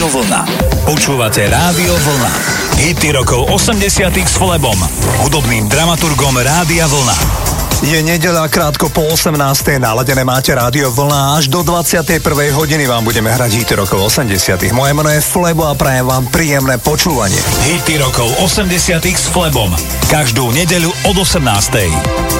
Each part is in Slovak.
Rádio Vlna. Počúvate Rádio Vlna. Hity rokov 80 s Flebom, hudobným dramaturgom Rádia Vlna. Je nedela krátko po 18. Naladené máte rádio vlna až do 21. hodiny vám budeme hrať hity rokov 80. Moje meno je Flebo a prajem vám príjemné počúvanie. Hity rokov 80 s Flebom. Každú nedeľu od 18.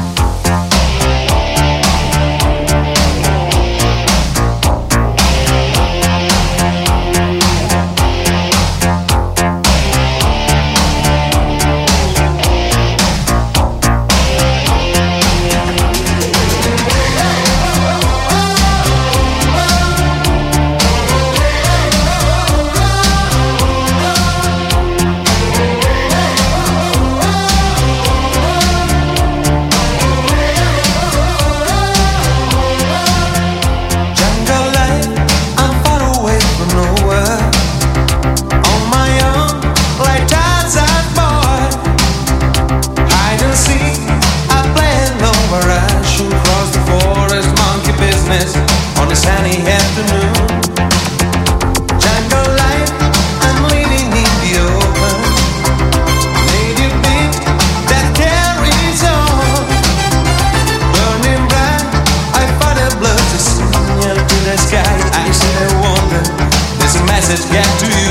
Let's get to you?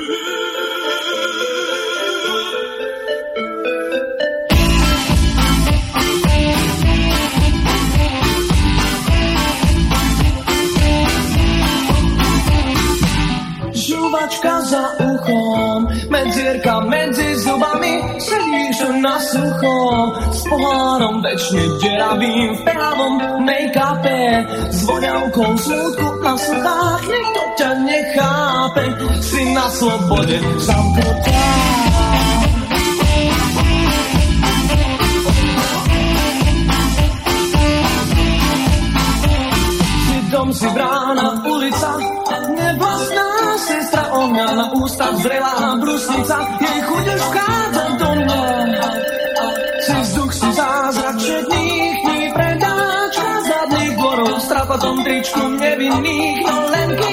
Pohárom večne deravým V právom make-upe S voňavkou smutku na sluchách Niekto ťa nechápe. Si na slobode zamknutá. Dom si brána, ulica, nevlastná sestra ohňa na ústach zrelá brusnica, jej chuť už vchádza do mňa. Dvorov, v strapatom tričku nevinných, no len kým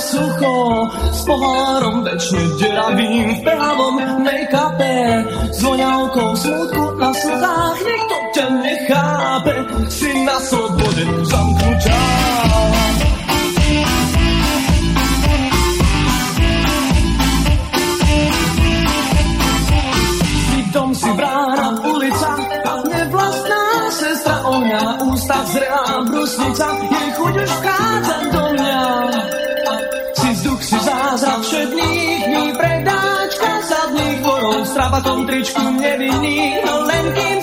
sucho, s pohárom večne deravým v pravom make-upe, s voňavkou smutku na sluchách, niekto ťa nechápe, si na slobode zamknutá. Trabatom tričku nevinných, no len kým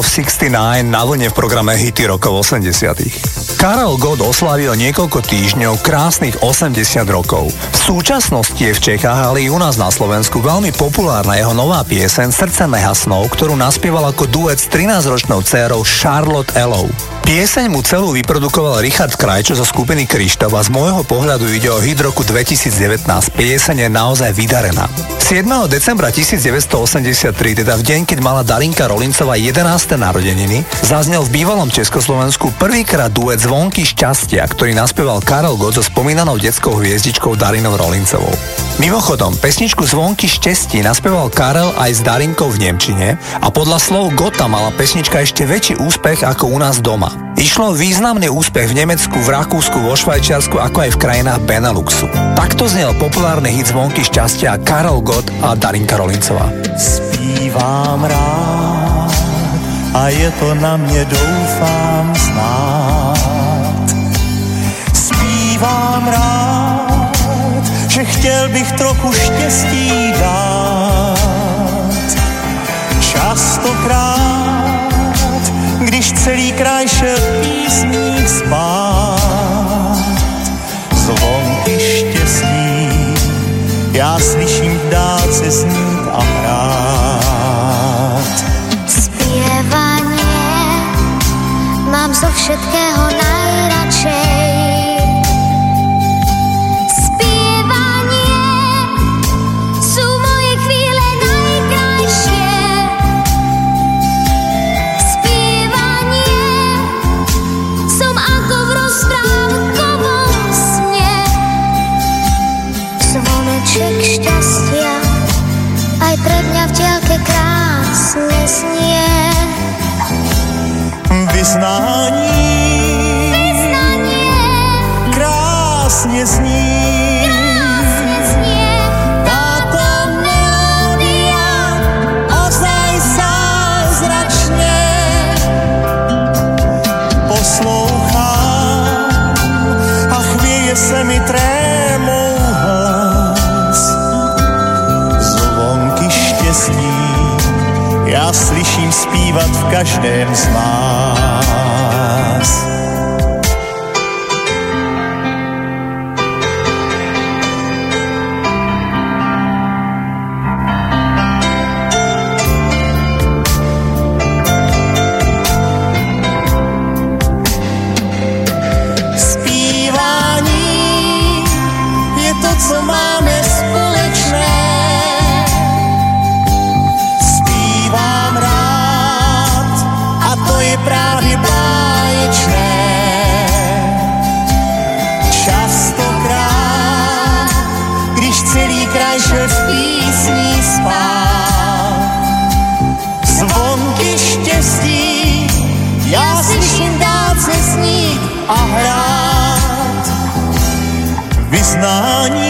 Summer of 69 na vlne v programe Hity rokov 80. Karel Gott oslavil niekoľko týždňov krásnych 80 rokov. V súčasnosti je v Čechách, ale i u nás na Slovensku veľmi populárna jeho nová pieseň Srdce nehasnou, ktorú naspieval ako duet s 13-ročnou dcérou Charlotte Ellou. Pieseň mu celú vyprodukoval Richard Krajčo zo skupiny Krištof a z môjho pohľadu ide o hit roku 2019. Pieseň je naozaj vydarená. 7. decembra 1983, teda v deň, keď mala Darinka Rolincová 11. narodeniny, zaznel v bývalom Československu prvýkrát duet Zvonky šťastia, ktorý naspieval Karel Gott so spomínanou detskou hviezdičkou Darinou Rolincovou. Mimochodom, pesničku Zvonky štestí naspieval Karel aj s Darinkou v Nemčine a podľa slov Gota mala pesnička ešte väčší úspech ako u nás doma. Išlo významný úspech v Nemecku, v Rakúsku, vo Švajčiarsku, ako aj v krajinách Beneluxu. Takto znel populárny hit zvonky šťastia Karol Gott a Darinka Rolincová. Spívám rád a je to na mě doufám že chtěl bych trochu štěstí dát. Častokrát když celý kraj šel písní spát. Zvonky štěstí, já slyším v dálce znít a hrát. Zpěvaně mám zo všetkého najradšej vyznání, vyznání. Krásně zní. Zpívat v každém z nás. изгнании.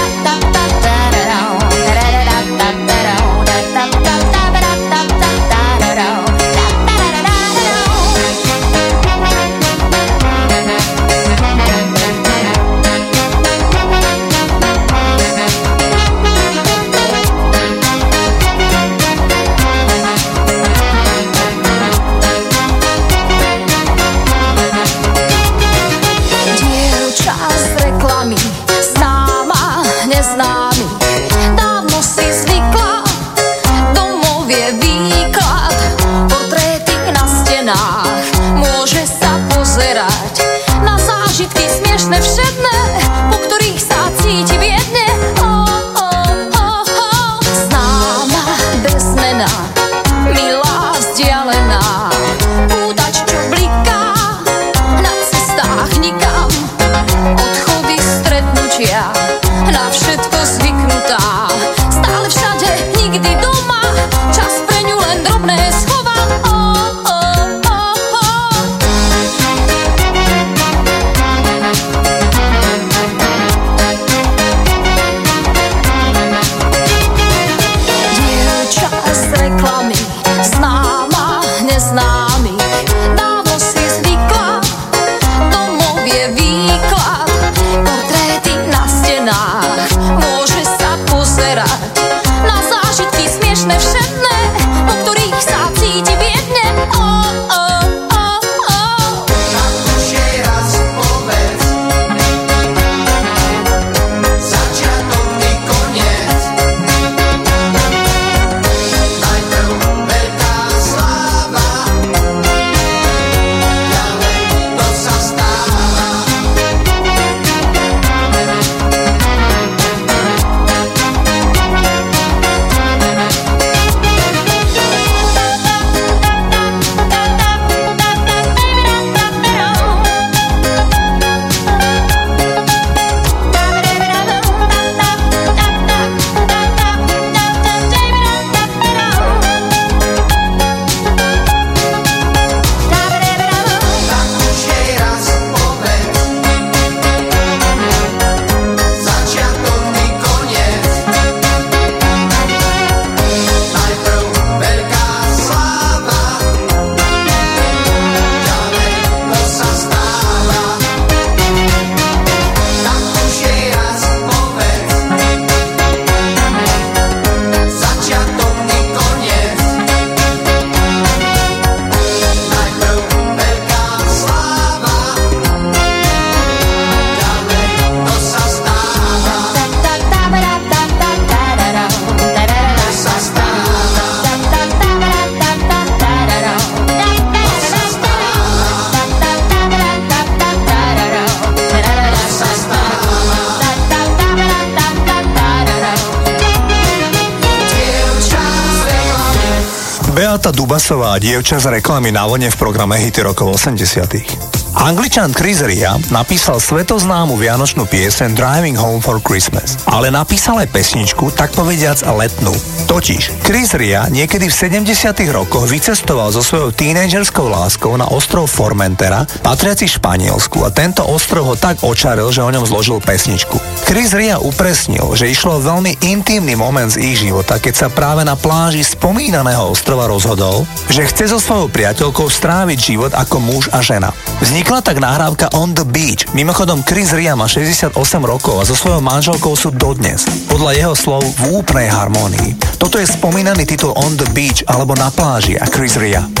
Beata Dubasová, dievča z reklamy na vlne v programe Hity rokov 80. Angličan Chris Ria napísal svetoznámu vianočnú pieseň Driving Home for Christmas, ale napísal aj pesničku, tak povediac letnú. Totiž, Chris Ria niekedy v 70 rokoch vycestoval so svojou tínedžerskou láskou na ostrov Formentera, patriaci Španielsku a tento ostrov ho tak očaril, že o ňom zložil pesničku. Chris Ria upresnil, že išlo veľmi intimný moment z ich života, keď sa práve na pláži spomínaného ostrova rozhodol, že chce so svojou priateľkou stráviť život ako muž a žena. Vznikla tak nahrávka On the Beach. Mimochodom Chris Ria má 68 rokov a so svojou manželkou sú dodnes. Podľa jeho slov v úplnej harmónii. Toto je spomínaný titul On the Beach alebo Na pláži a Chris Ria.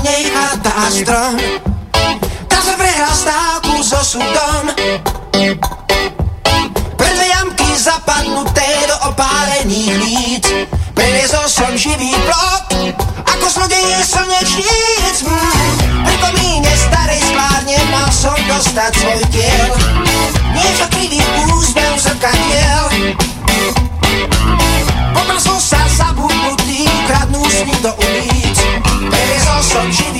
Nej a strom. Tá sa prehral stávku so súdom. Pre jamky zapadnuté do opálených líc. Preliezol som živý plot, ako zlodej slnečníc. Mm. Pri komíne starej sklárne mal som dostať svoj diel. Preliezol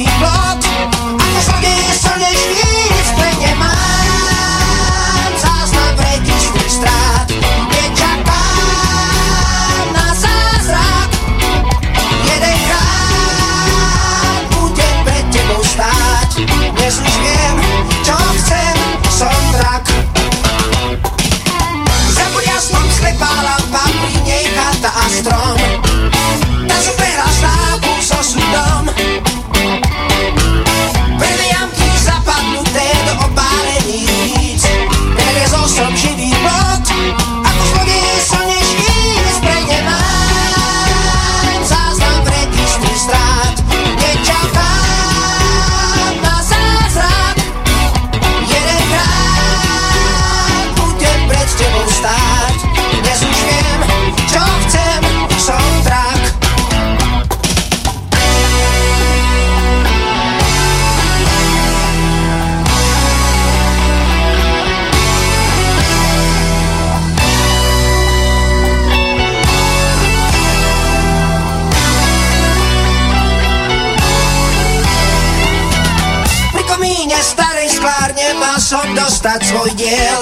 som dostať svoj diel.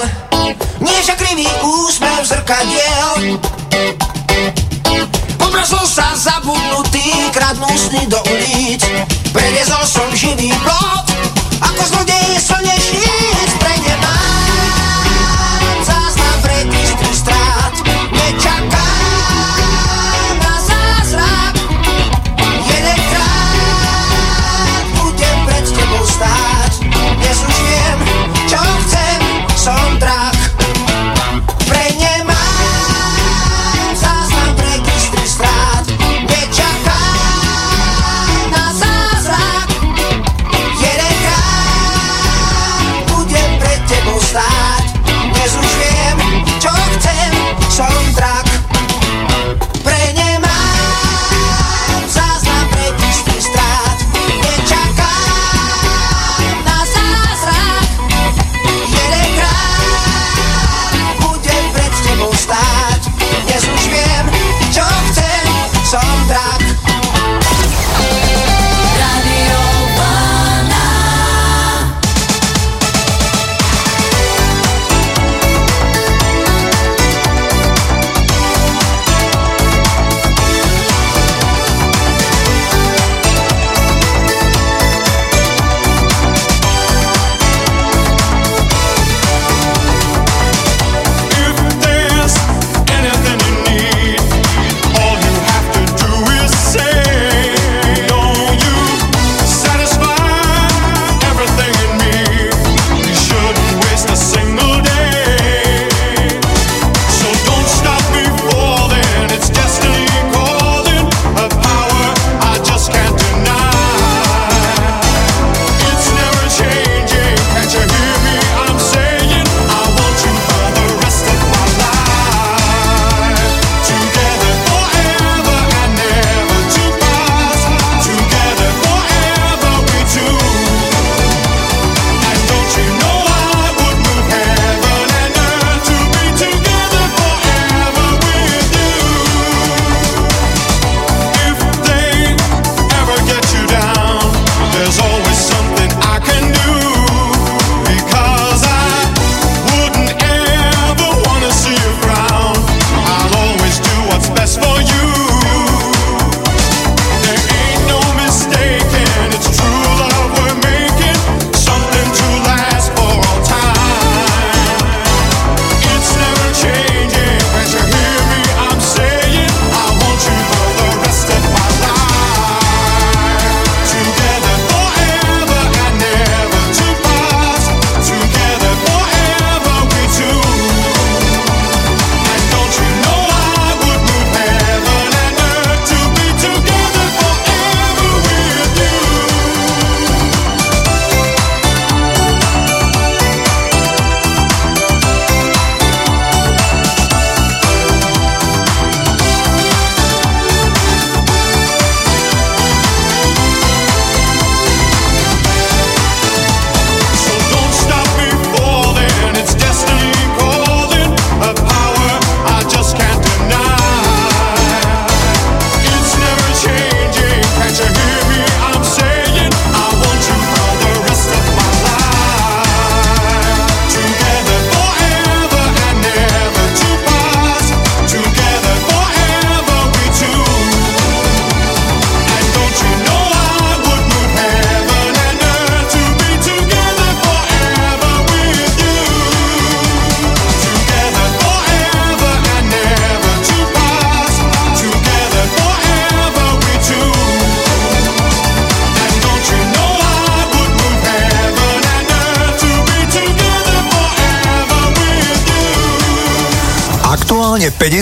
Nie však krivý úsmev zrkadiel. Pomrazol sa zabudnutý, kradnú do ulic. Preliezol som živý plot, ako zlodej slnečníc.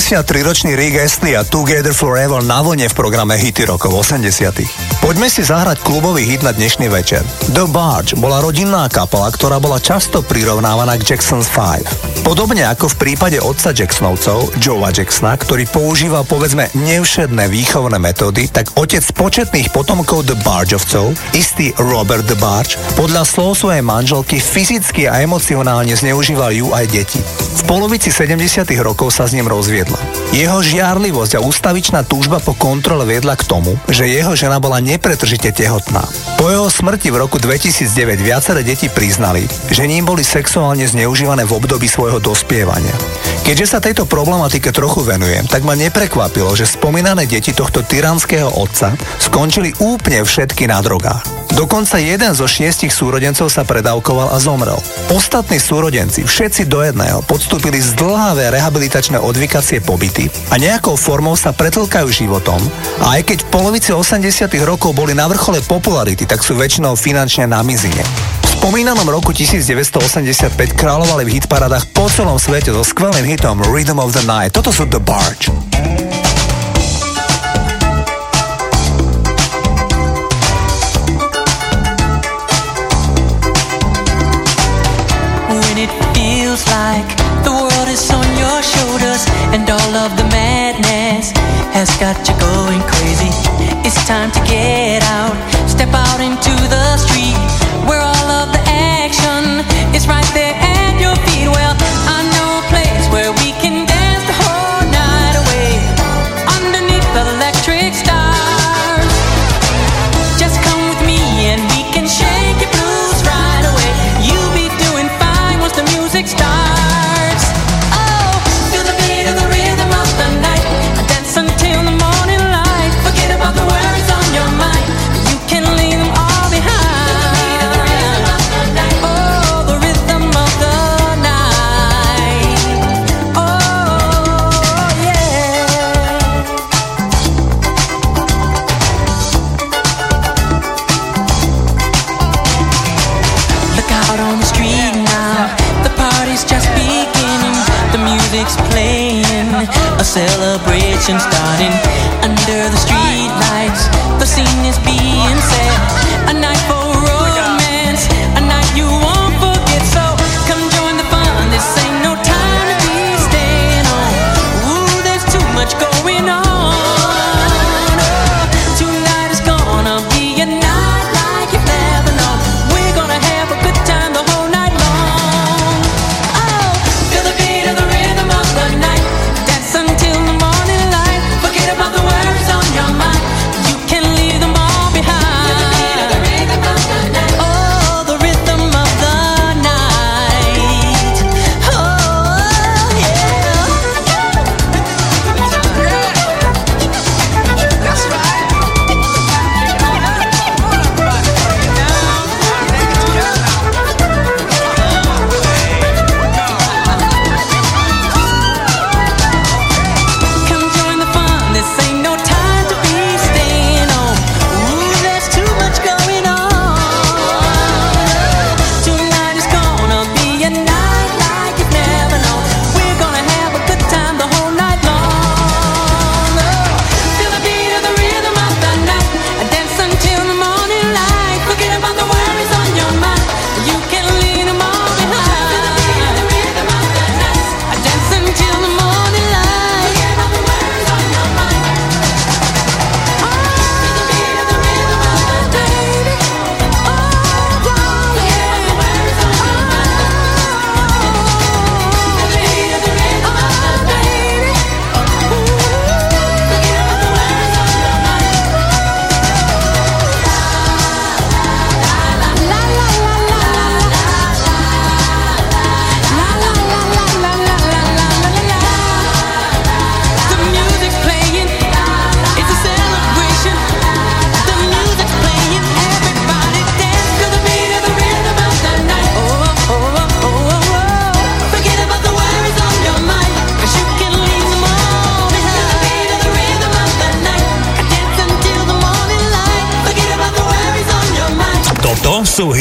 53-ročný Rick Astley a Together Forever na vlne v programe Hity rokov 80 Poďme si zahrať klubový hit na dnešný večer. The Barge bola rodinná kapela, ktorá bola často prirovnávaná k Jackson's 5. Podobne ako v prípade otca Jacksonovcov, Joea Jacksona, ktorý používal povedzme nevšedné výchovné metódy, tak otec početných potomkov The Bargeovcov, istý Robert The Barge, podľa slov svojej manželky fyzicky a emocionálne zneužíval ju aj deti. V polovici 70. rokov sa s ním rozviedla. Jeho žiarlivosť a ústavičná túžba po kontrole viedla k tomu, že jeho žena bola nepretržite tehotná. Po jeho smrti v roku 2009 viaceré deti priznali, že ním boli sexuálne zneužívané v období svojho dospievania. Keďže sa tejto problematike trochu venujem, tak ma neprekvapilo, že spomínané deti tohto tyranského otca skončili úplne všetky na drogách. Dokonca jeden zo šiestich súrodencov sa predávkoval a zomrel. Ostatní súrodenci, všetci do jedného, podstúpili zdlhavé rehabilitačné odvykacie pobyty a nejakou formou sa pretlkajú životom a aj keď v polovici 80 rokov boli na vrchole popularity, tak sú väčšinou finančne na mizine. Spomínanom roku 1985 kráľovali v hitparadách po celom svete so skvelým hitom Rhythm of the Night. Toto sú The Barge. when it feels like the world is on your shoulders and all of the madness has got you going crazy. It's time to get out, step out into the street conversation starting.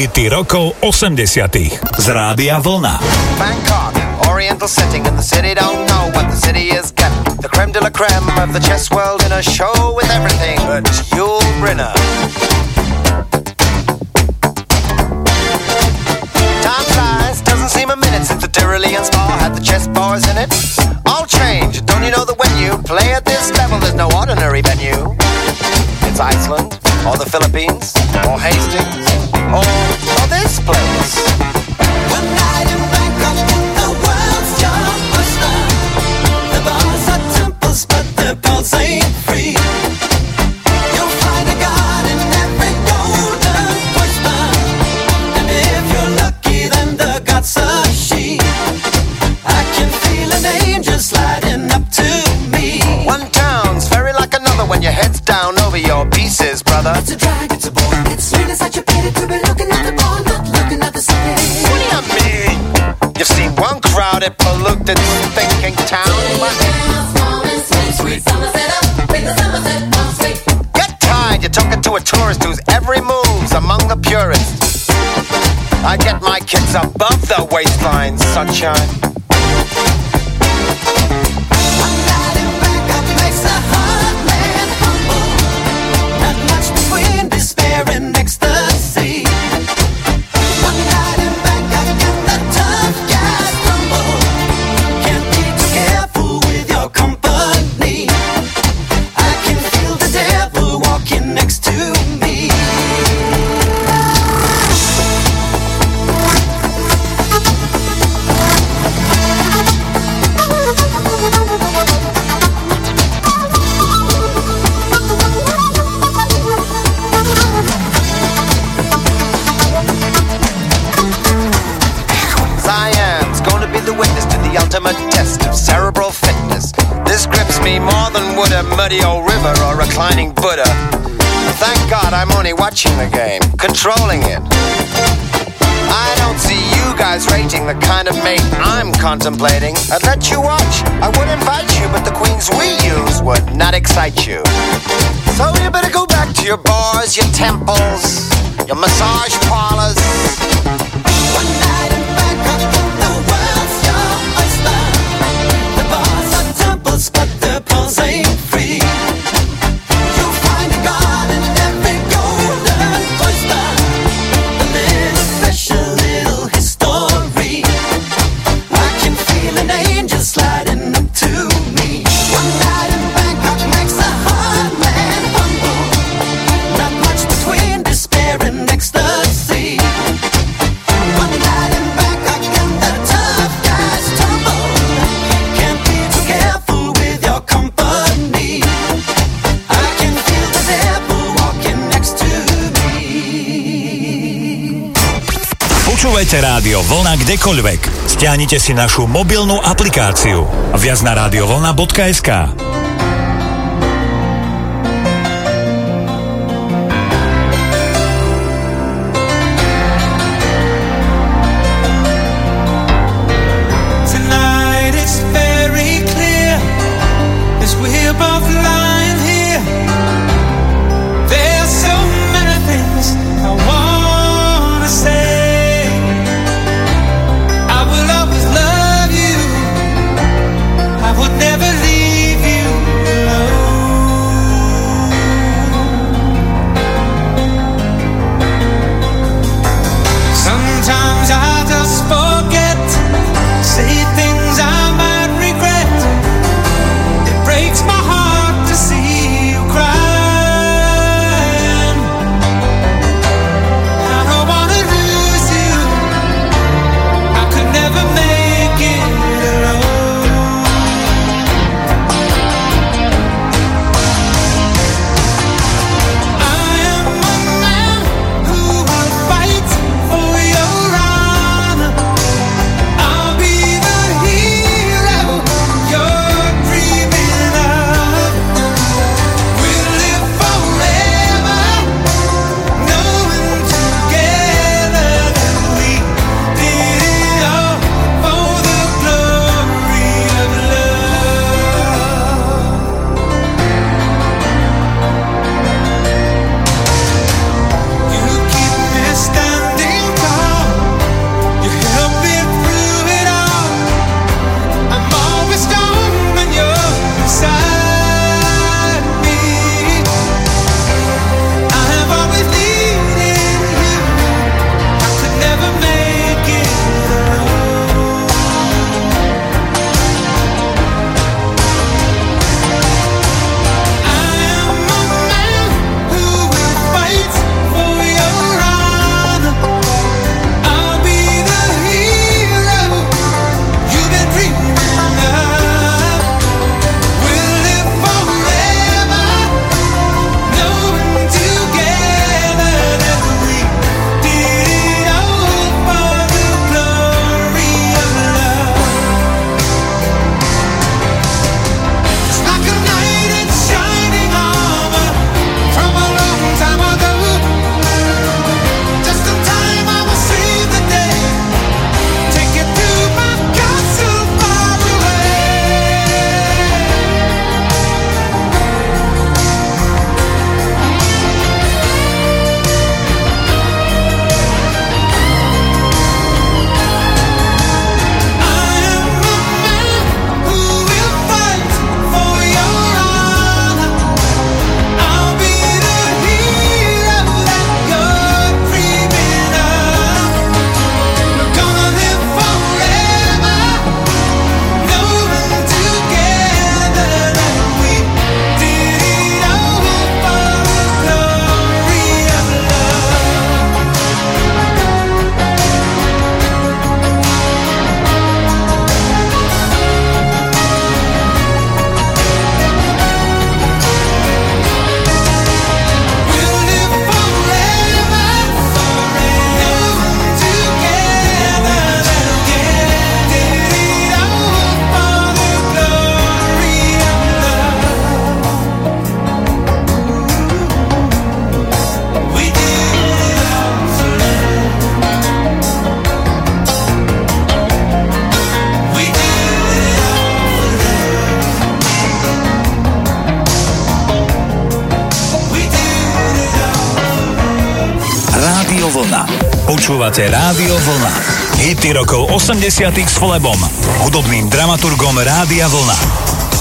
Hity rokov 80 z Rádia Vlna. Bangkok, Oriental setting, and the city don't know what the city has got the creme de la creme of the chess world in a show with everything but Yul Brynner. Time flies, doesn't seem a minute since the Tyrolean spa had the chess bars in it. All change, don't you know that when you play at this level, there's no ordinary venue? It's Iceland, or the Philippines, or Hastings, brother. It's a drag, it's a bore. It's really such a pity to be looking at the ball, not looking at the city. What do you mean? You've seen one crowded, polluted, thinking town. Get tired, you're talking to a tourist whose every move's among the purists. I get my kids above the waistline, sunshine. Watching the game, controlling it. I don't see you guys rating the kind of mate I'm contemplating. I'd let you watch, I would invite you, but the queens we use would not excite you. So you better go back to your bars, your temples, your massage parlors. One night Počúvajte rádio Vlna kdekoľvek. Stiahnite si našu mobilnú aplikáciu. Viac na radiovlna.sk 80 s Flebom, hudobným dramaturgom Rádia Vlna.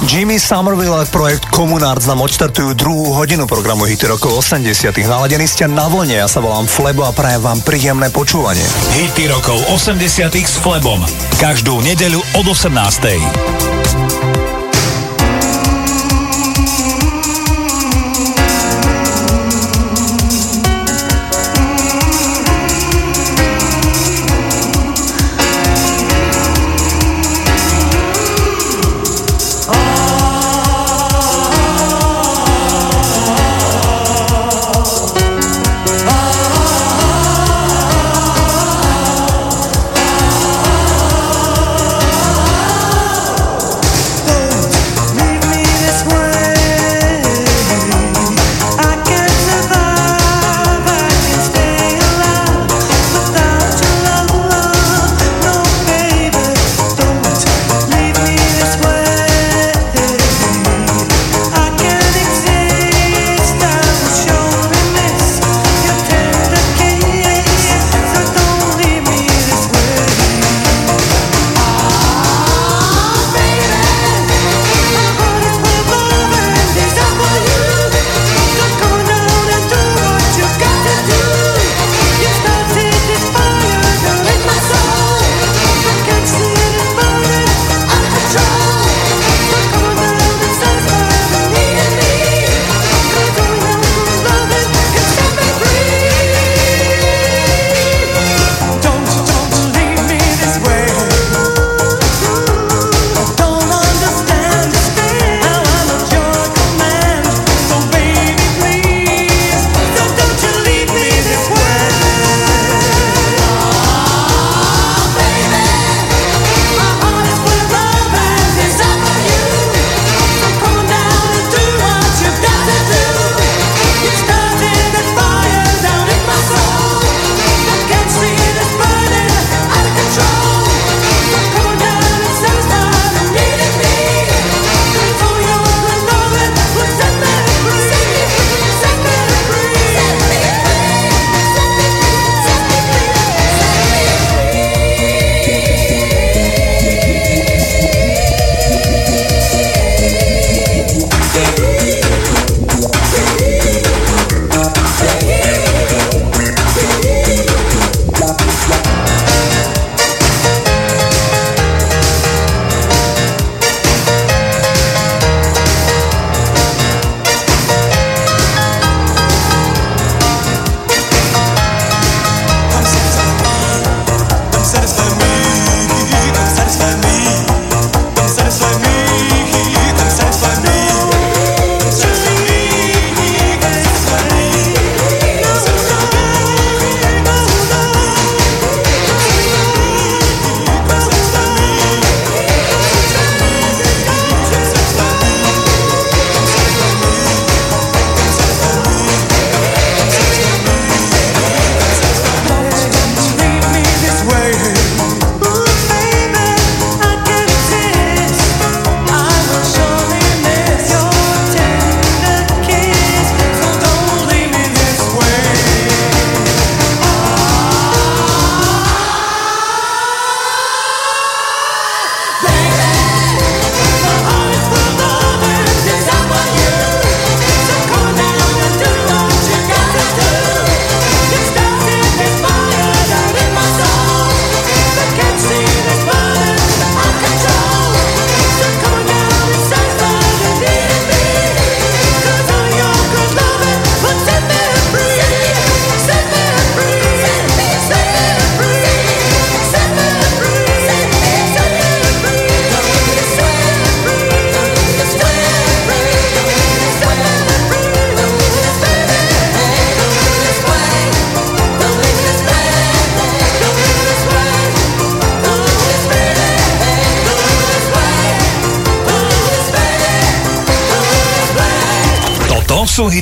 Jimmy Somerville a projekt Komunárd nám odštartujú druhú hodinu programu Hity rokov 80 Naladený ste na vlne, ja sa volám Flebo a prajem vám príjemné počúvanie. Hity rokov 80 s Flebom. Každú nedeľu od 18.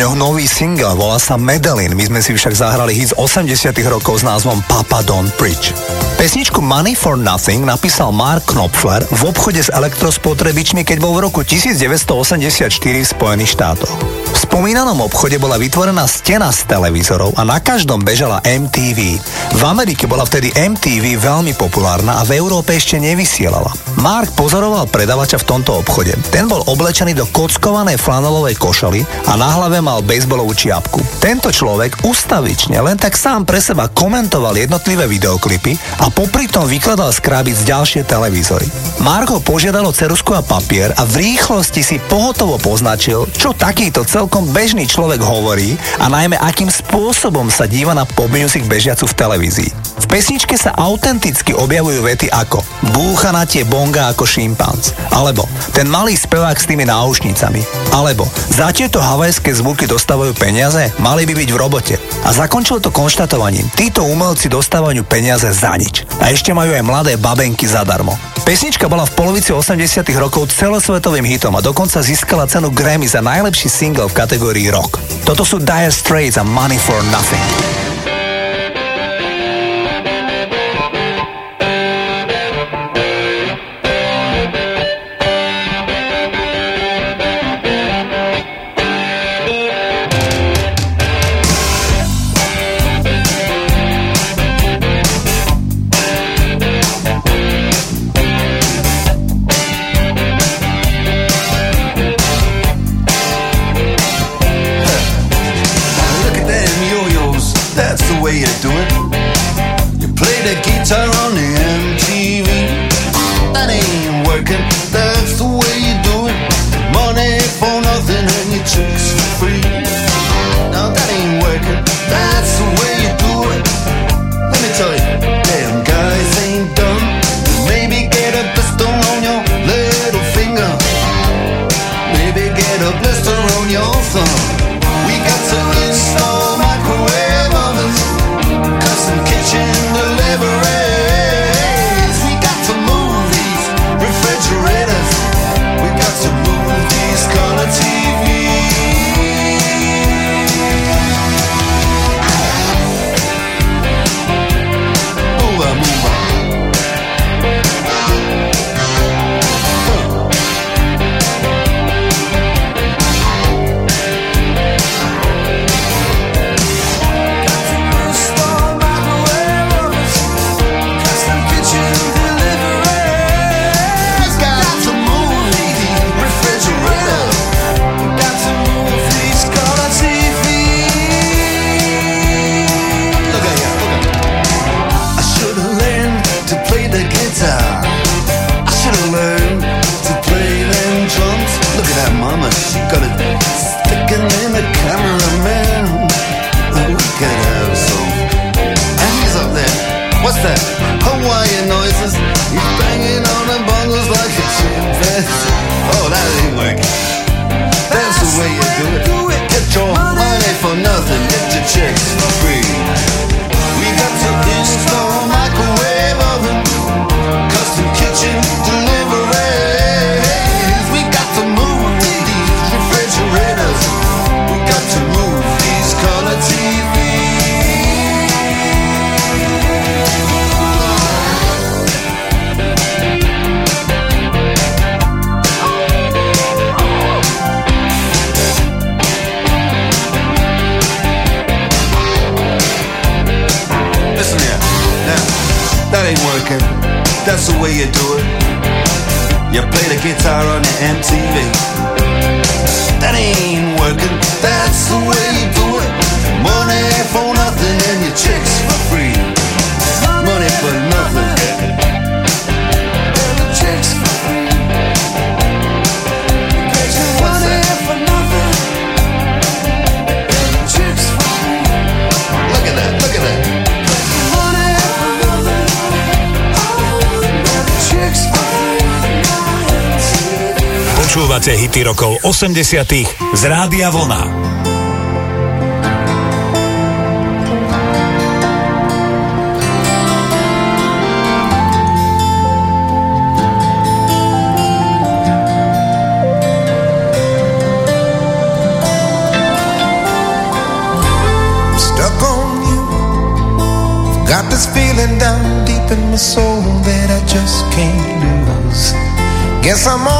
Dňoch nový single, volá sa Medellin. My sme si však zahrali hit z 80 rokov s názvom Papa Don't Preach. Pesničku Money for Nothing napísal Mark Knopfler v obchode s elektrospotrebičmi, keď bol v roku 1984 v Spojených štátoch. V spomínanom obchode bola vytvorená stena z televízorov a na každom bežala MTV. V Amerike bola vtedy MTV veľmi populárna a v Európe ešte nevysielala. Mark pozoroval predavača v tomto obchode. Ten bol oblečený do kockovanej flanelovej košaly a na hlave mal bejsbolovú čiapku. Tento človek ustavične len tak sám pre seba komentoval jednotlivé videoklipy a popri tom vykladal z ďalšie televízory. Marko požiadal o cerusku a papier a v rýchlosti si pohotovo poznačil, čo takýto celkom bežný človek hovorí a najmä akým spôsobom sa díva na pop music bežiacu v televízii televízii. V pesničke sa autenticky objavujú vety ako búcha na tie bonga ako šimpanz, alebo ten malý spevák s tými náušnicami, alebo za tieto havajské zvuky dostávajú peniaze, mali by byť v robote. A zakončil to konštatovaním, títo umelci dostávajú peniaze za nič. A ešte majú aj mladé babenky zadarmo. Pesnička bola v polovici 80 rokov celosvetovým hitom a dokonca získala cenu Grammy za najlepší single v kategórii rock. Toto sú Dire Straits a Money for Nothing. Thank you. empty. počúvate hity rokov 80 z Rádia Vlna. feeling down deep in my soul that I just can't lose. Guess I'm on.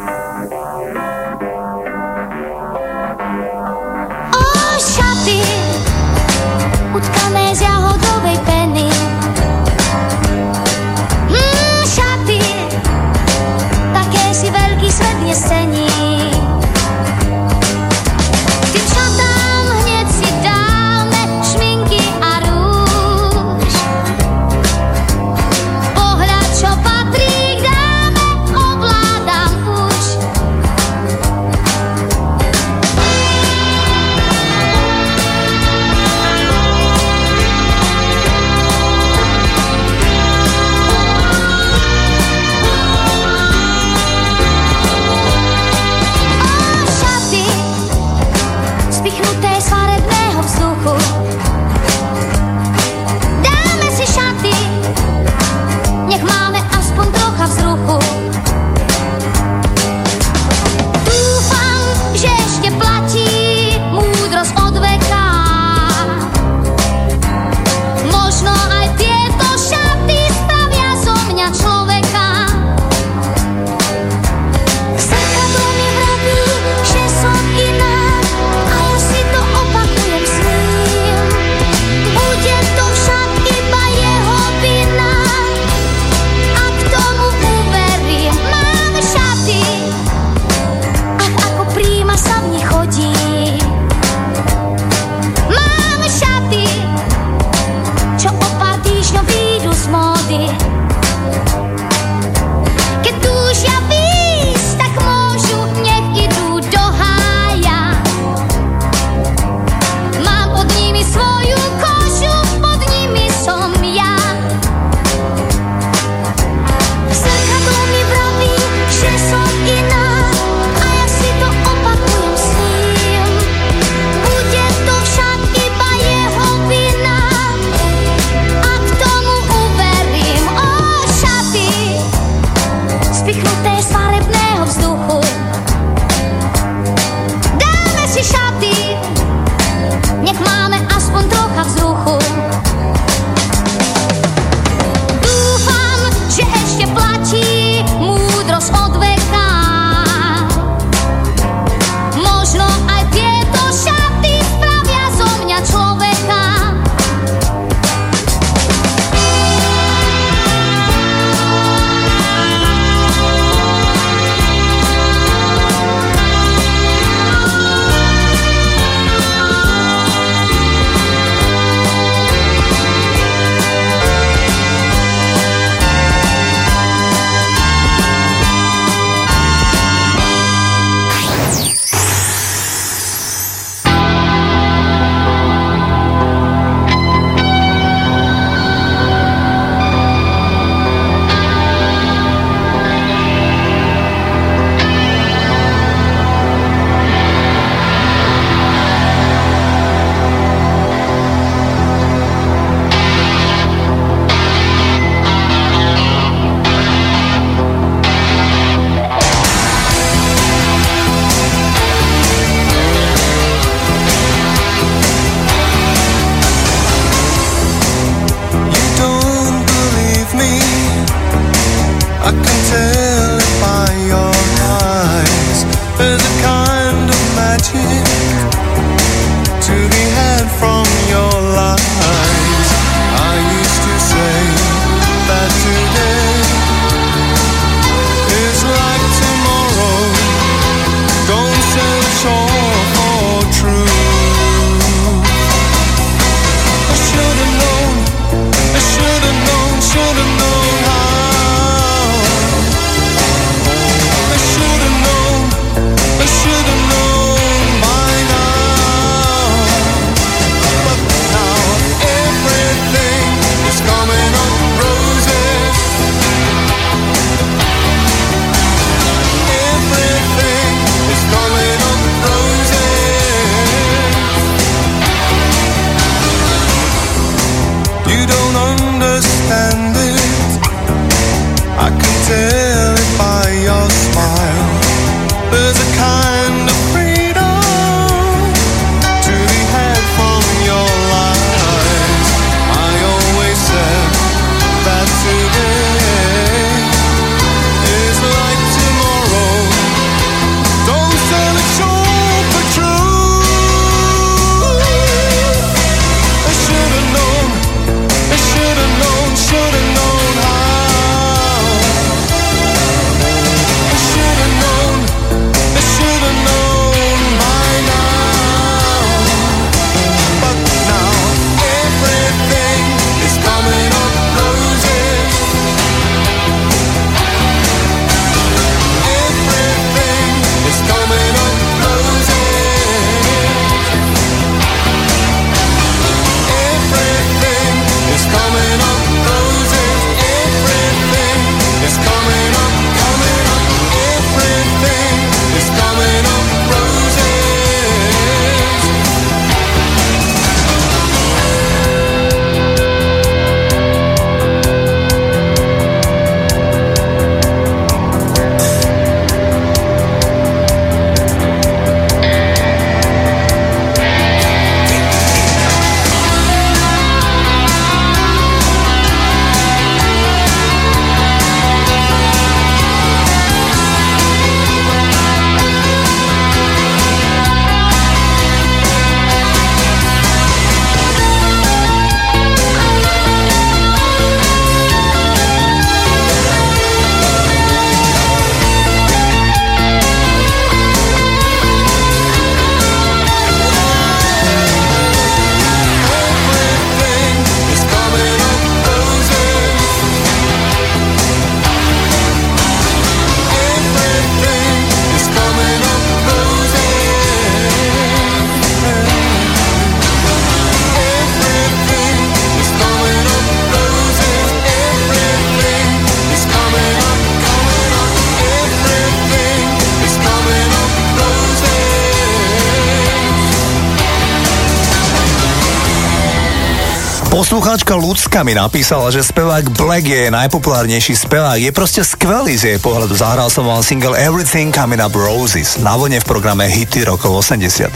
Poslucháčka Lucka mi napísala, že spevák Black je najpopulárnejší spevák. Je proste skvelý z jej pohľadu. Zahral som vám single Everything Coming Up Roses na vlne v programe Hity rokov 80.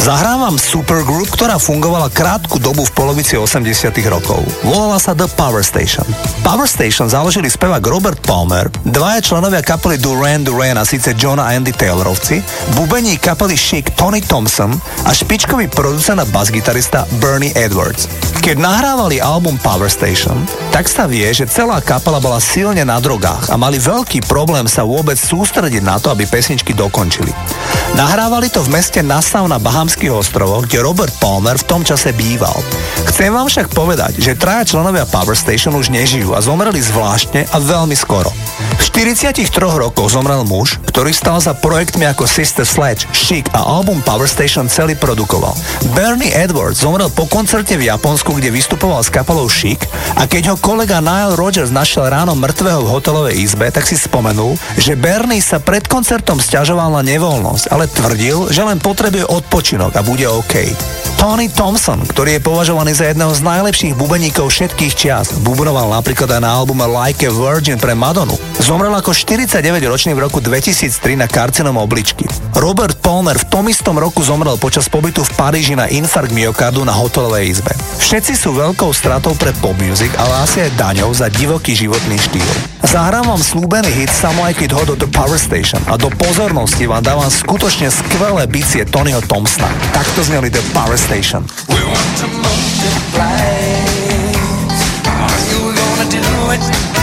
Zahrávam supergroup, ktorá fungovala krátku dobu v polovici 80 rokov. Volala sa The Power Station. Power Station založili spevák Robert Palmer, dvaja členovia kapely Duran Duran a síce John a Andy Taylorovci, bubení kapely Chic Tony Thompson a špičkový producent a basgitarista Bernie Edwards. Keď nahrávali album Power Station, tak sa vie, že celá kapela bola silne na drogách a mali veľký problém sa vôbec sústrediť na to, aby pesničky dokončili. Nahrávali to v meste Nassau na Bahamských ostrovoch, kde Robert Palmer v tom čase býval. Chcem vám však povedať, že traja členovia Power Station už nežijú a zomreli zvláštne a veľmi skoro. V 43 rokoch zomrel muž, ktorý stal za projektmi ako Sister Sledge, Chic a album Power Station celý produkoval. Bernie Edwards zomrel po koncerte v Japonsku, kde vystupoval s kapelou Chic a keď ho kolega Nile Rogers našiel ráno mŕtvého v hotelovej izbe, tak si spomenul, že Bernie sa pred koncertom stiažoval na nevoľnosť, ale tvrdil, že len potrebuje odpočinok a bude OK. Tony Thompson, ktorý je považovaný za jedného z najlepších bubeníkov všetkých čias, bubnoval napríklad aj na albume Like a Virgin pre Madonu. Zomrel ako 49-ročný v roku 2003 na karcinom obličky. Robert Palmer v tom istom roku zomrel počas pobytu v Paríži na infarkt myokardu na hotelovej izbe. Všetci sú veľkou stratou pre pop music, ale asi aj daňou za divoký životný štýl. Zahrám vám slúbený hit Like It Hot od The Power Station a do pozornosti vám dávam skutočne skvelé bicie Tonyho Thompsona. Takto zneli The Power Station. We want to multiply. Are you gonna do it?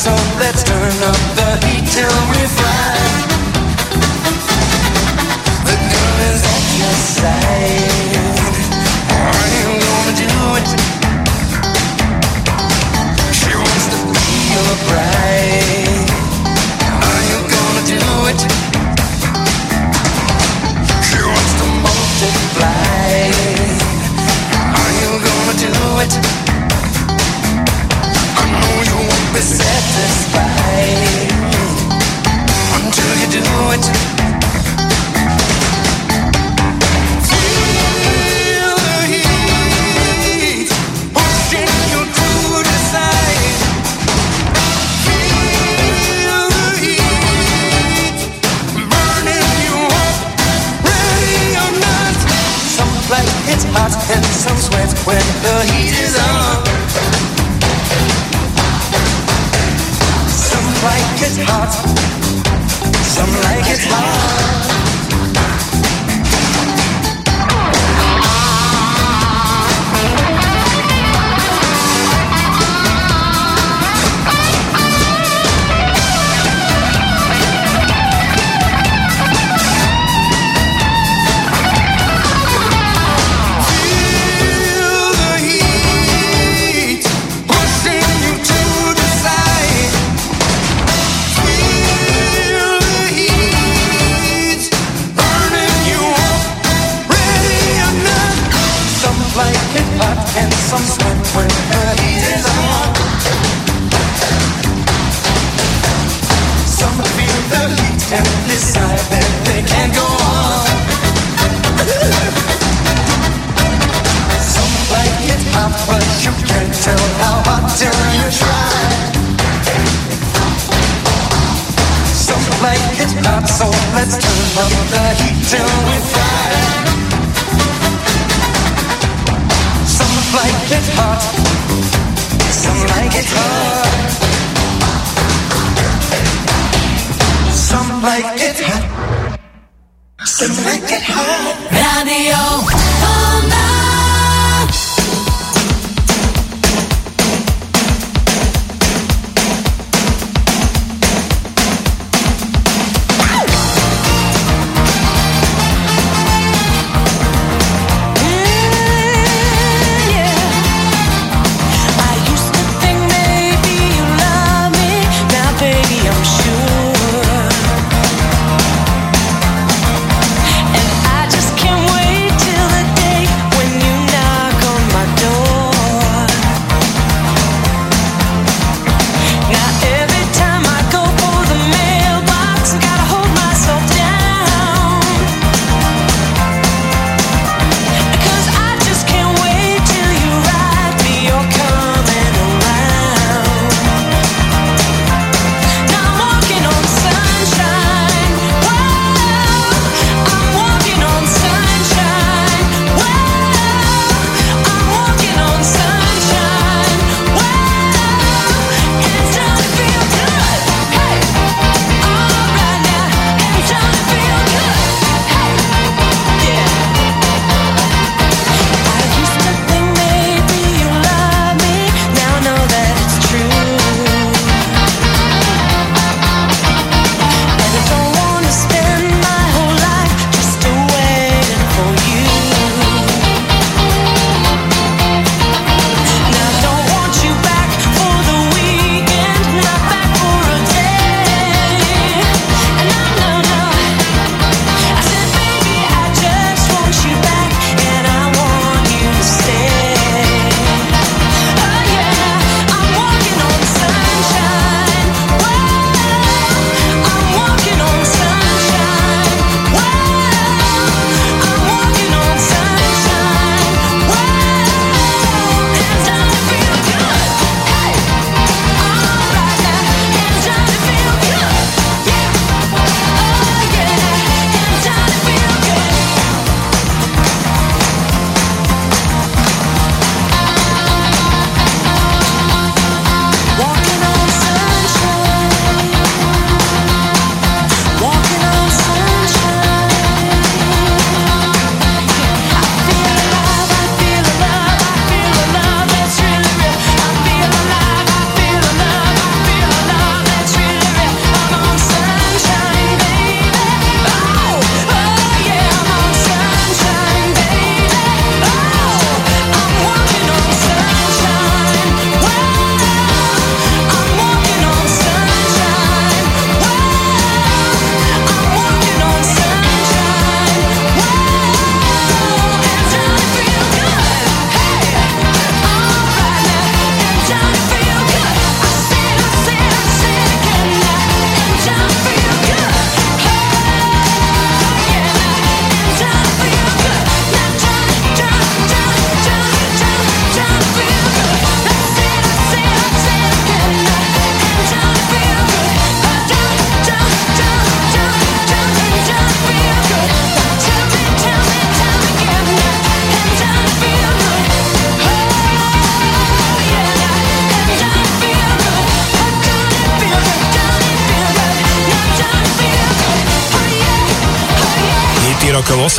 So let's turn up the heat till we hot and some sweat when the heat is on. Some like it hot, some like it hot. Let's turn up the we. Some like it hot, some like it hot. Some like it hot, some like it hot. Radio Bomba.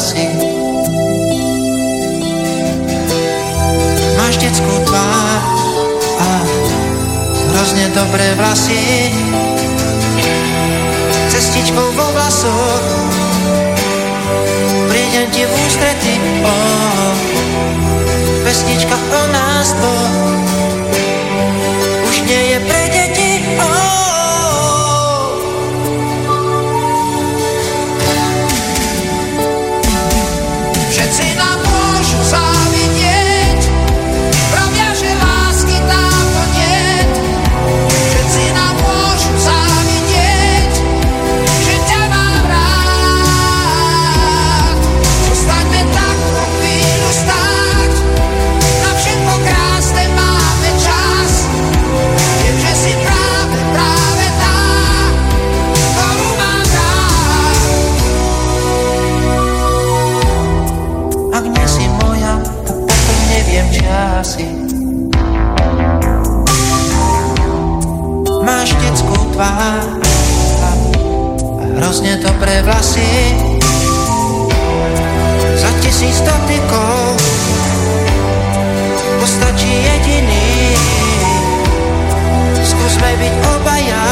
asi. Máš detskú tvár a hrozne dobré vlasy. Cestičkou vo vlasoch prídem ti v ústrety, oh, pesnička o nás dvoch už nie je pre tvár a hrozne dobré vlasy. Za tisíc dotykov postačí jediný. Skúsme byť obaja,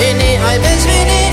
viny aj bez viny.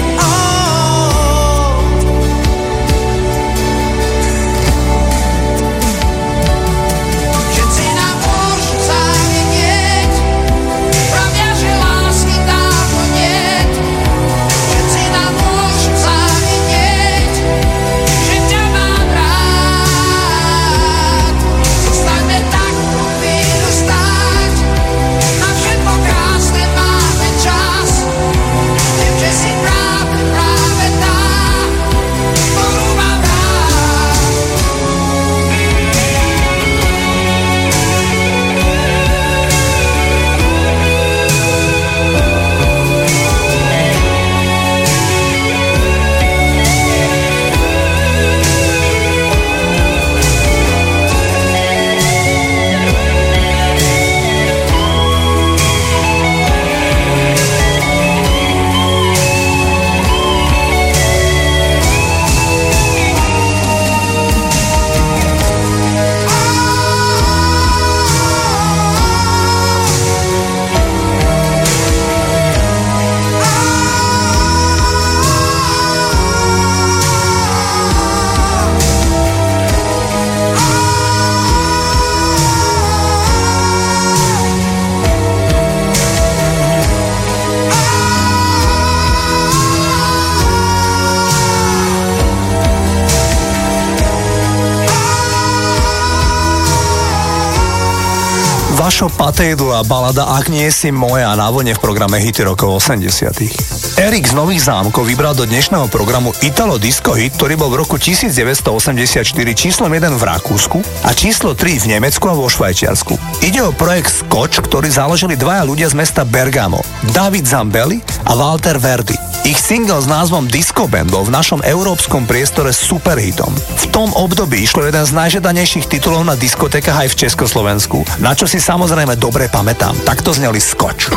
Vašo Patédu a balada Ak nie si moja na vlne v programe Hity rokov 80 Erik z Nových zámkov vybral do dnešného programu Italo Disco Hit, ktorý bol v roku 1984 číslom 1 v Rakúsku a číslo 3 v Nemecku a vo Švajčiarsku. Ide o projekt Scotch, ktorý založili dvaja ľudia z mesta Bergamo, David Zambelli a Walter Verdi. Ich single s názvom Disco bol v našom európskom priestore superhitom. V tom období išlo jeden z najžiadanejších titulov na diskotékach aj v Československu, na čo si samozrejme dobre pamätám. Takto zneli Scotch.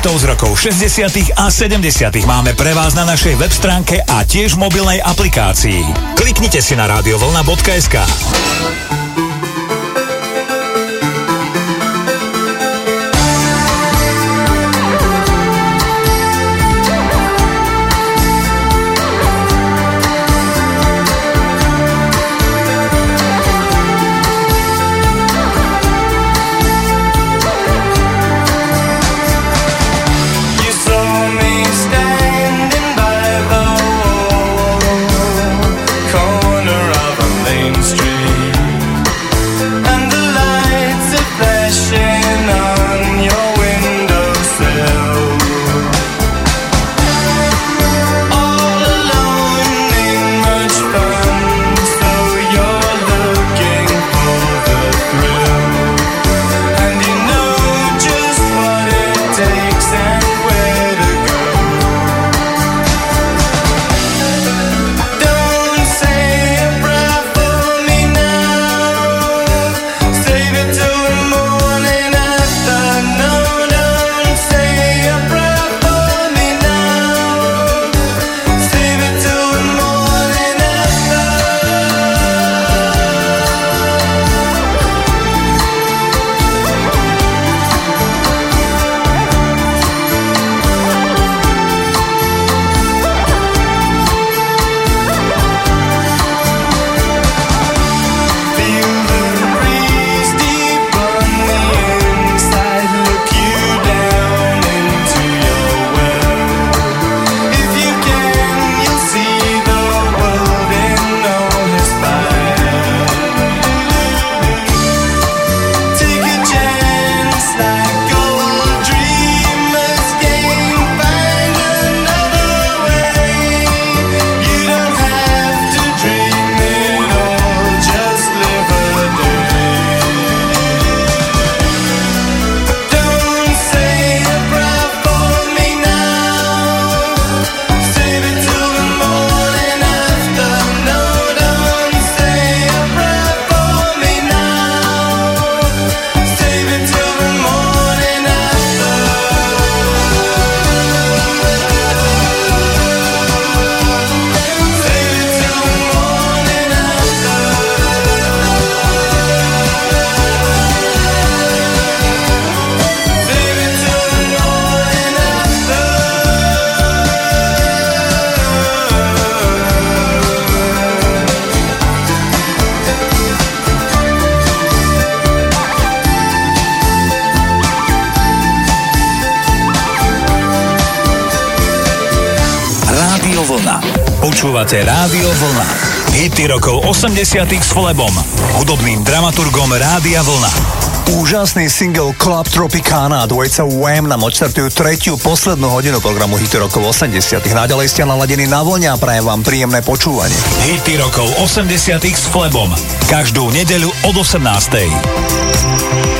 hitov z rokov 60. a 70. máme pre vás na našej web stránke a tiež mobilnej aplikácii. Kliknite si na radiovolna.sk. Počúvate Rádio Vlna. Hity rokov 80 s Flebom, hudobným dramaturgom Rádia Vlna. Úžasný single Club Tropicana a dvojca Wham nám odštartujú tretiu poslednú hodinu programu Hity rokov 80 Naďalej ste naladení na vlne a prajem vám príjemné počúvanie. Hity rokov 80 s Flebom. Každú nedeľu od 18.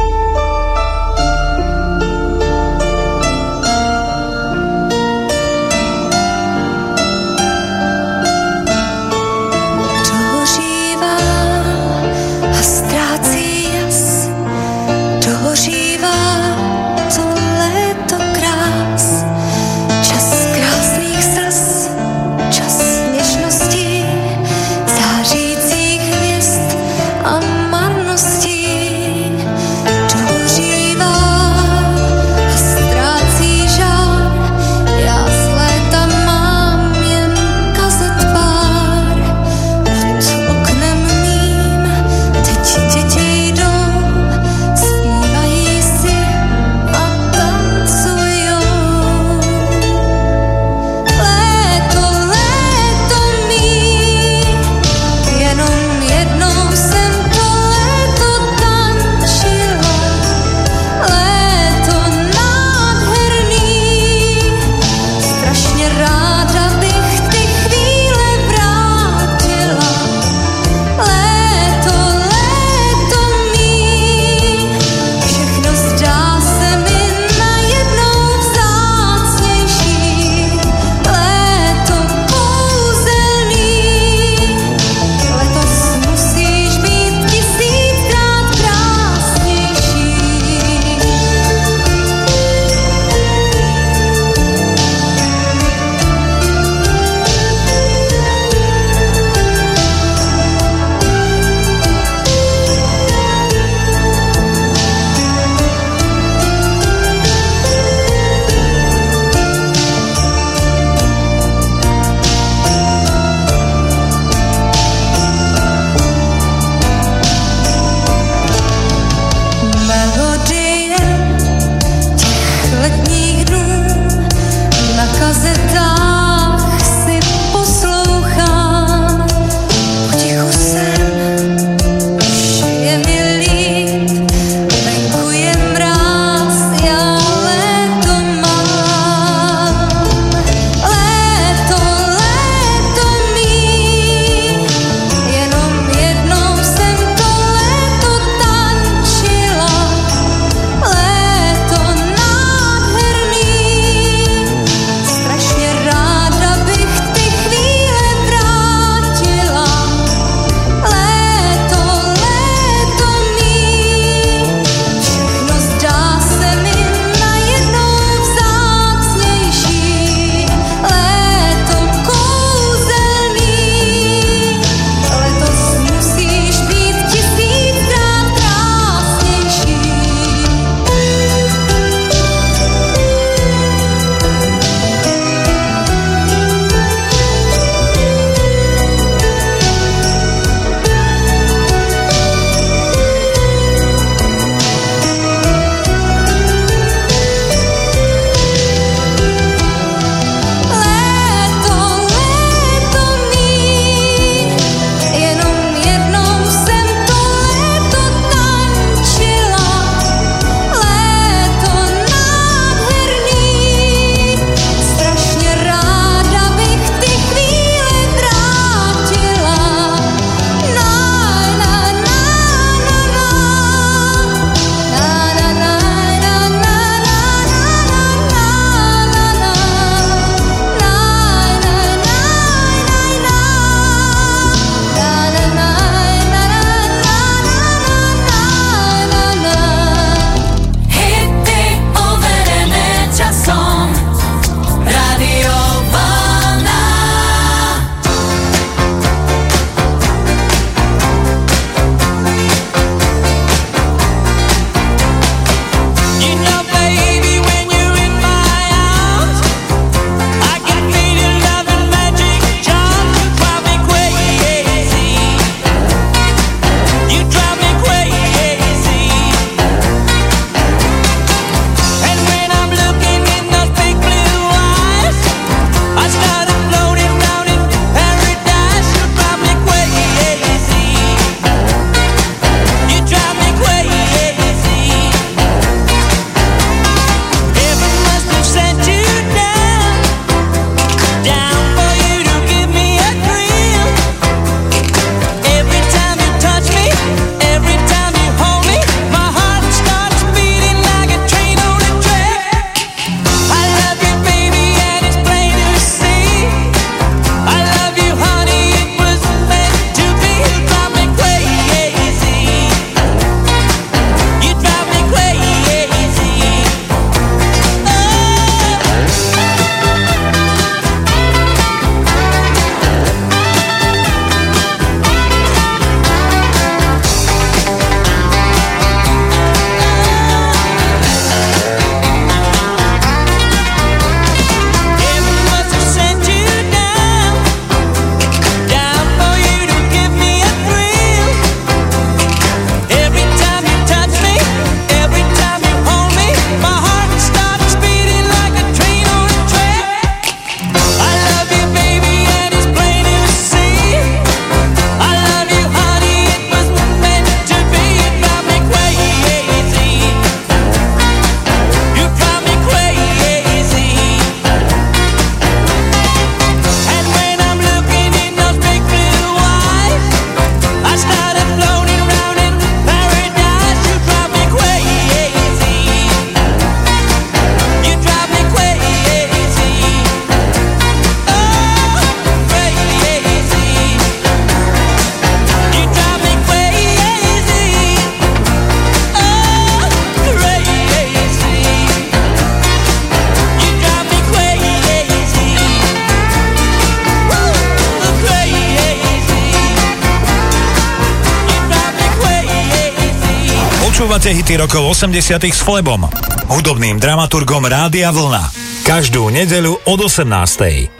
rokov 80 s Flebom, hudobným dramaturgom Rádia Vlna. Každú nedeľu od 18.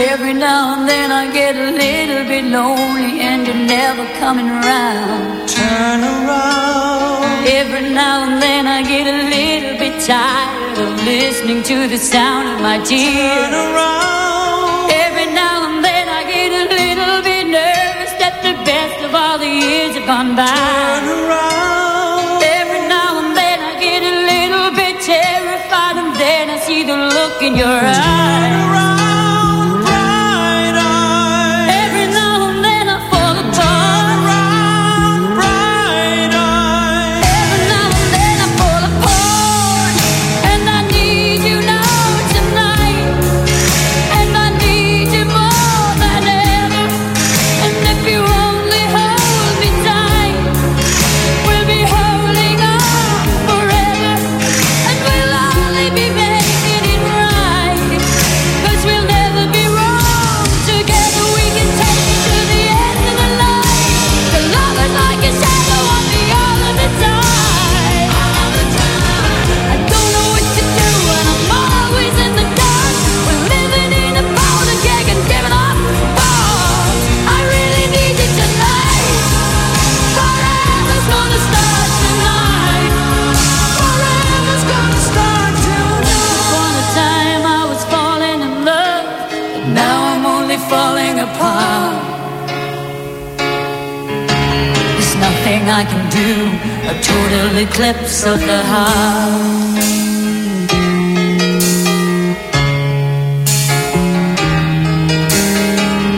Every now and then I get a little bit lonely and you're never coming around. Turn around. Every now and then I get a little bit tired of listening to the sound of my tears. Turn around. in your eyes total eclipse of the heart.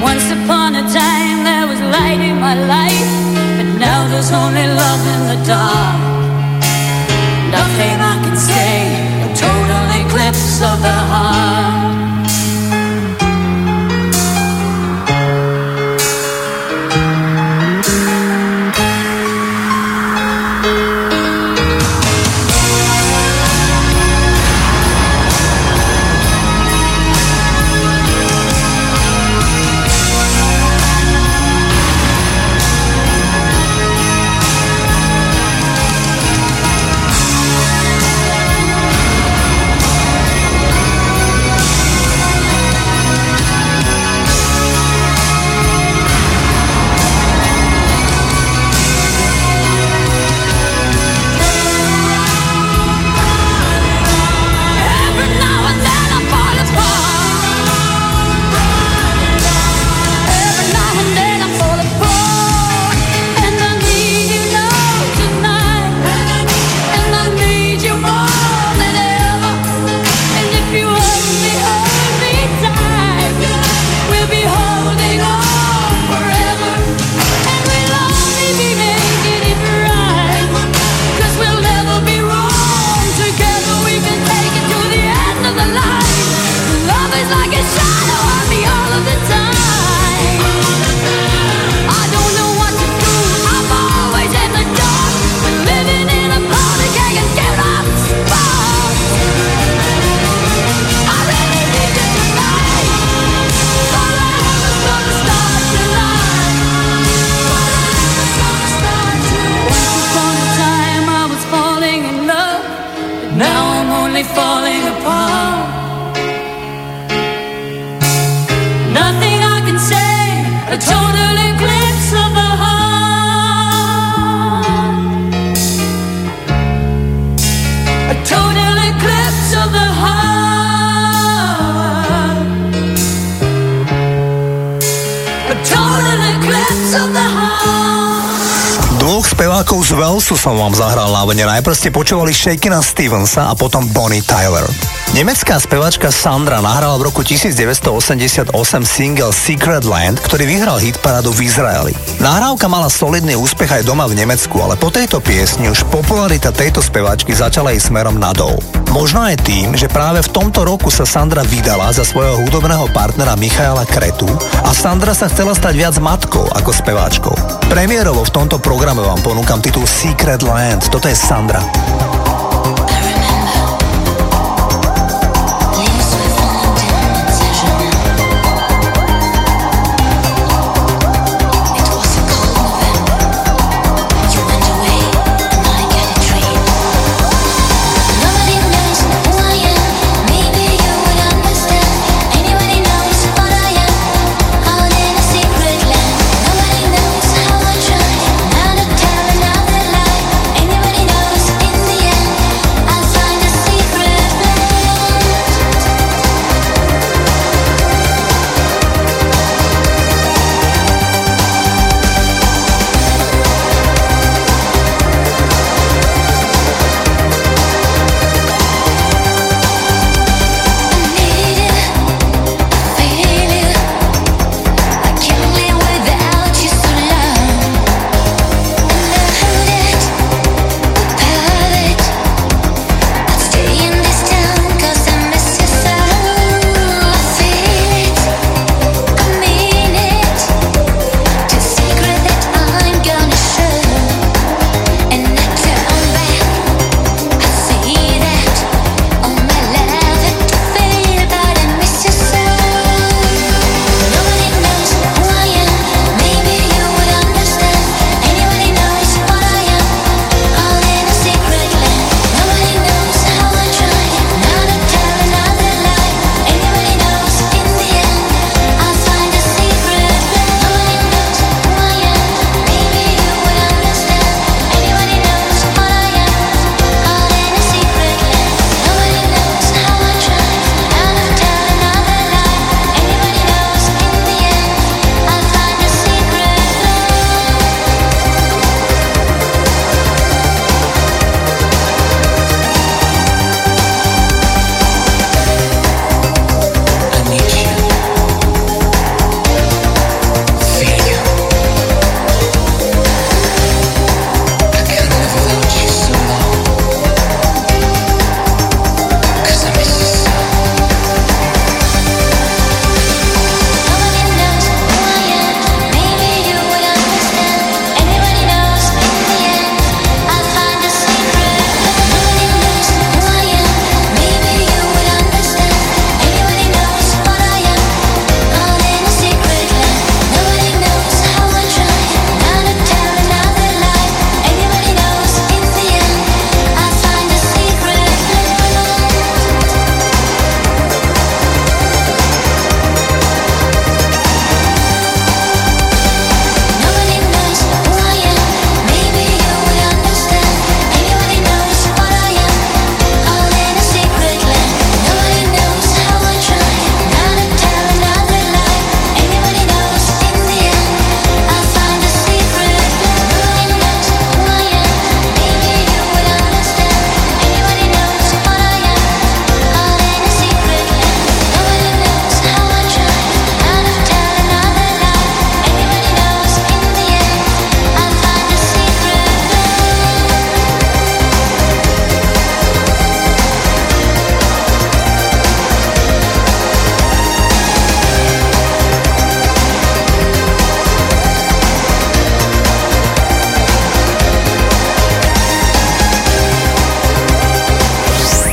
Once upon a time there was light in my life, but now there's only love in the dark. som vám zahral na vene. Najprv ste počúvali Shakina Stevensa a potom Bonnie Tyler. Nemecká speváčka Sandra nahrala v roku 1988 single Secret Land, ktorý vyhral hit parádu v Izraeli. Nahrávka mala solidný úspech aj doma v Nemecku, ale po tejto piesni už popularita tejto speváčky začala ísť smerom nadol. Možno aj tým, že práve v tomto roku sa Sandra vydala za svojho hudobného partnera Michaela Kretu a Sandra sa chcela stať viac matkou ako speváčkou. Premiérovo v tomto programe vám ponúkam titul Secret Land. Toto je Sandra.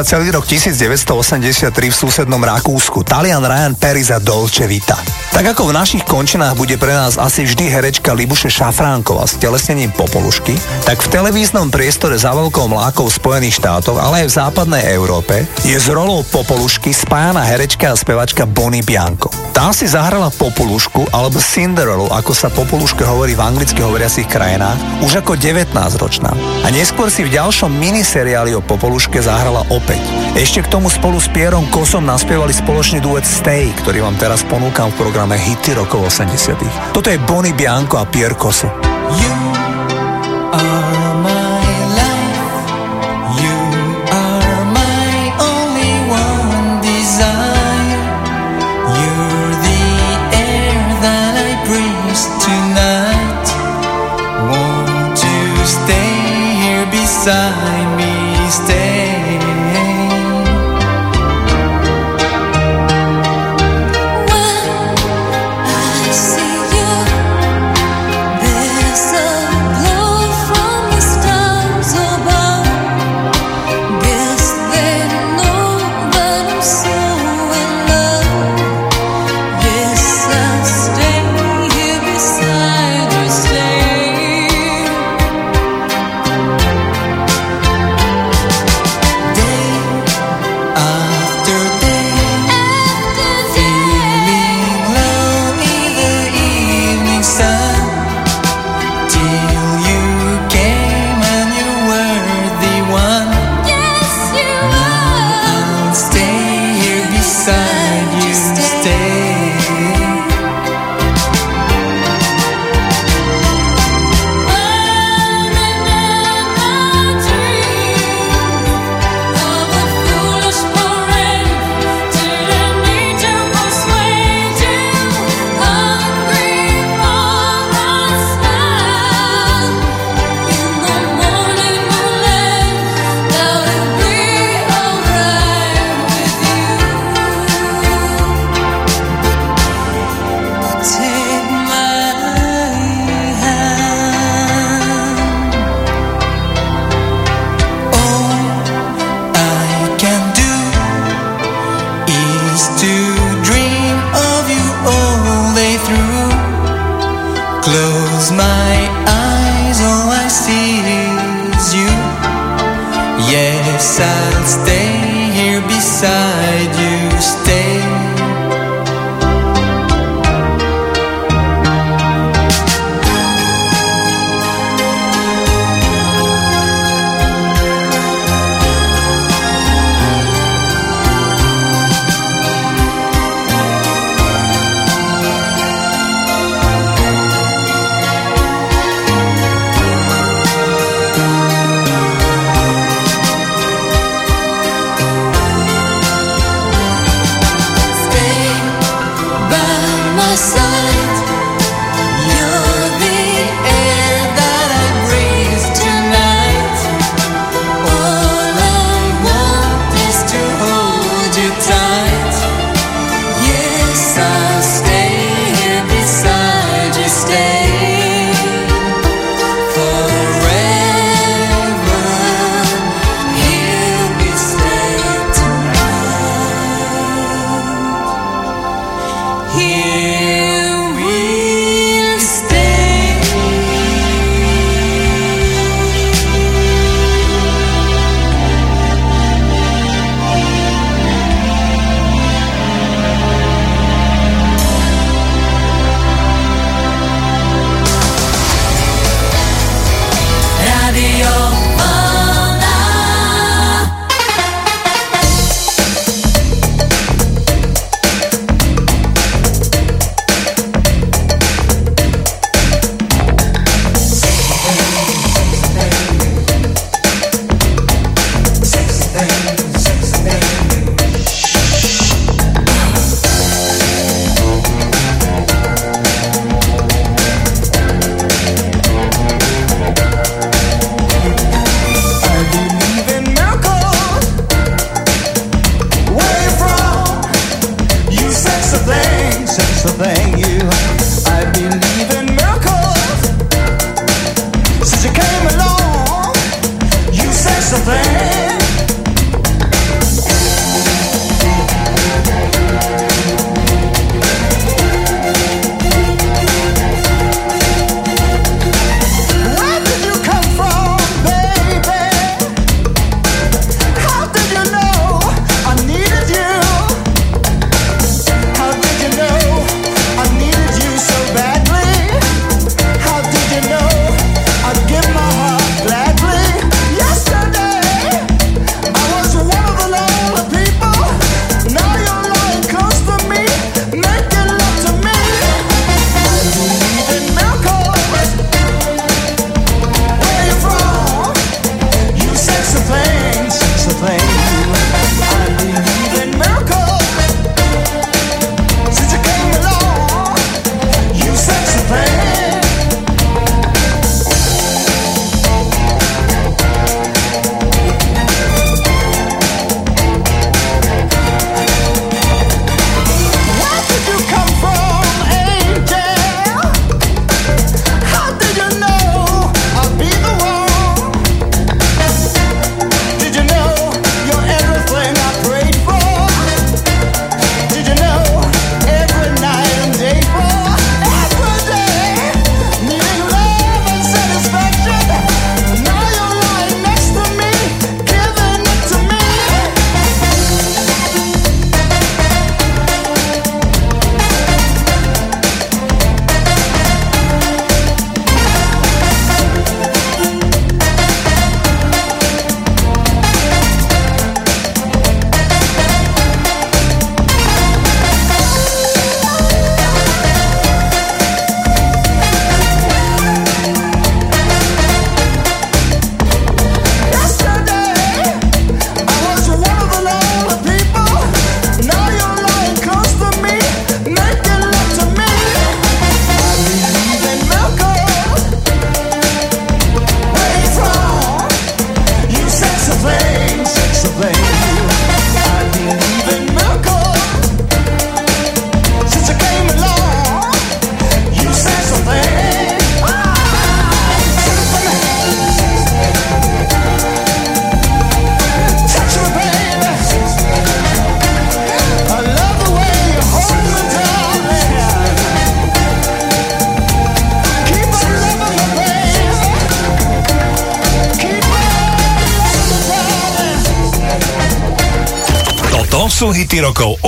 Za celý rok 1983 v susednom Rakúsku. Talian Ryan Perry za Dolce Vita. Tak ako v našich končinách bude pre nás asi vždy herečka Libuše Šafránková s telesnením Popolušky, tak v televíznom priestore za veľkou mlákou Spojených štátov, ale aj v západnej Európe, je s rolou Popolušky spájana herečka a spevačka Bonnie Bianco. Tá si zahrala Popolušku alebo Cinderellu, ako sa Popoluške hovorí v anglicky hovoriacich krajinách, už ako 19-ročná. A neskôr si v ďalšom miniseriáli o Popoluške zahrala opäť. Ešte k tomu spolu s Pierom Kosom naspievali spoločný duet Stay, ktorý vám teraz ponúkam v programe Hity rokov 80 Toto je Bonnie Bianco a Pier Koso.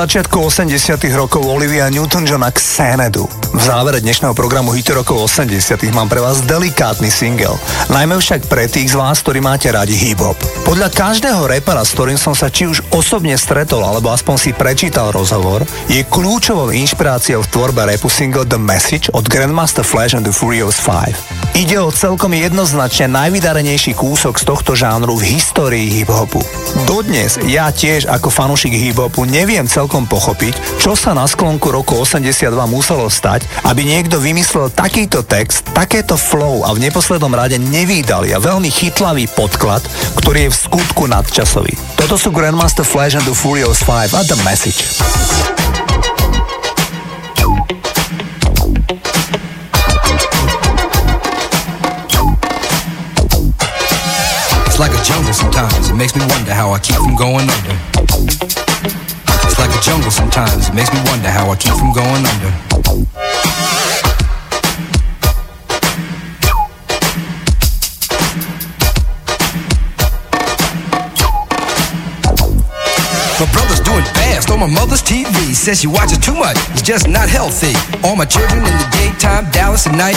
Začiatku 80 rokov Olivia Newton-John a Xanadu. V závere dnešného programu Hity rokov 80 mám pre vás delikátny single. Najmä však pre tých z vás, ktorí máte radi hip-hop. Podľa každého repera, s ktorým som sa či už osobne stretol, alebo aspoň si prečítal rozhovor, je kľúčovou inšpiráciou v tvorbe repu single The Message od Grandmaster Flash and the Furious 5. Ide o celkom jednoznačne najvydarenejší kúsok z tohto žánru v histórii hip-hopu. Dodnes ja tiež ako fanúšik hip-hopu neviem celkom pochopiť, čo sa na sklonku roku 82 muselo stať, aby niekto vymyslel takýto text, takéto flow a v neposlednom rade nevýdali a veľmi chytlavý podklad, ktorý je v skutku nadčasový. Toto sú Grandmaster Flash and the Furious 5 a The Message. Like a jungle sometimes. It makes me wonder how I keep from going under. It's like a jungle sometimes. It makes me wonder how I keep from going under. My brother's doing fast. On my mother's TV. Says she watches too much, it's just not healthy. All my children in the daytime, Dallas at night.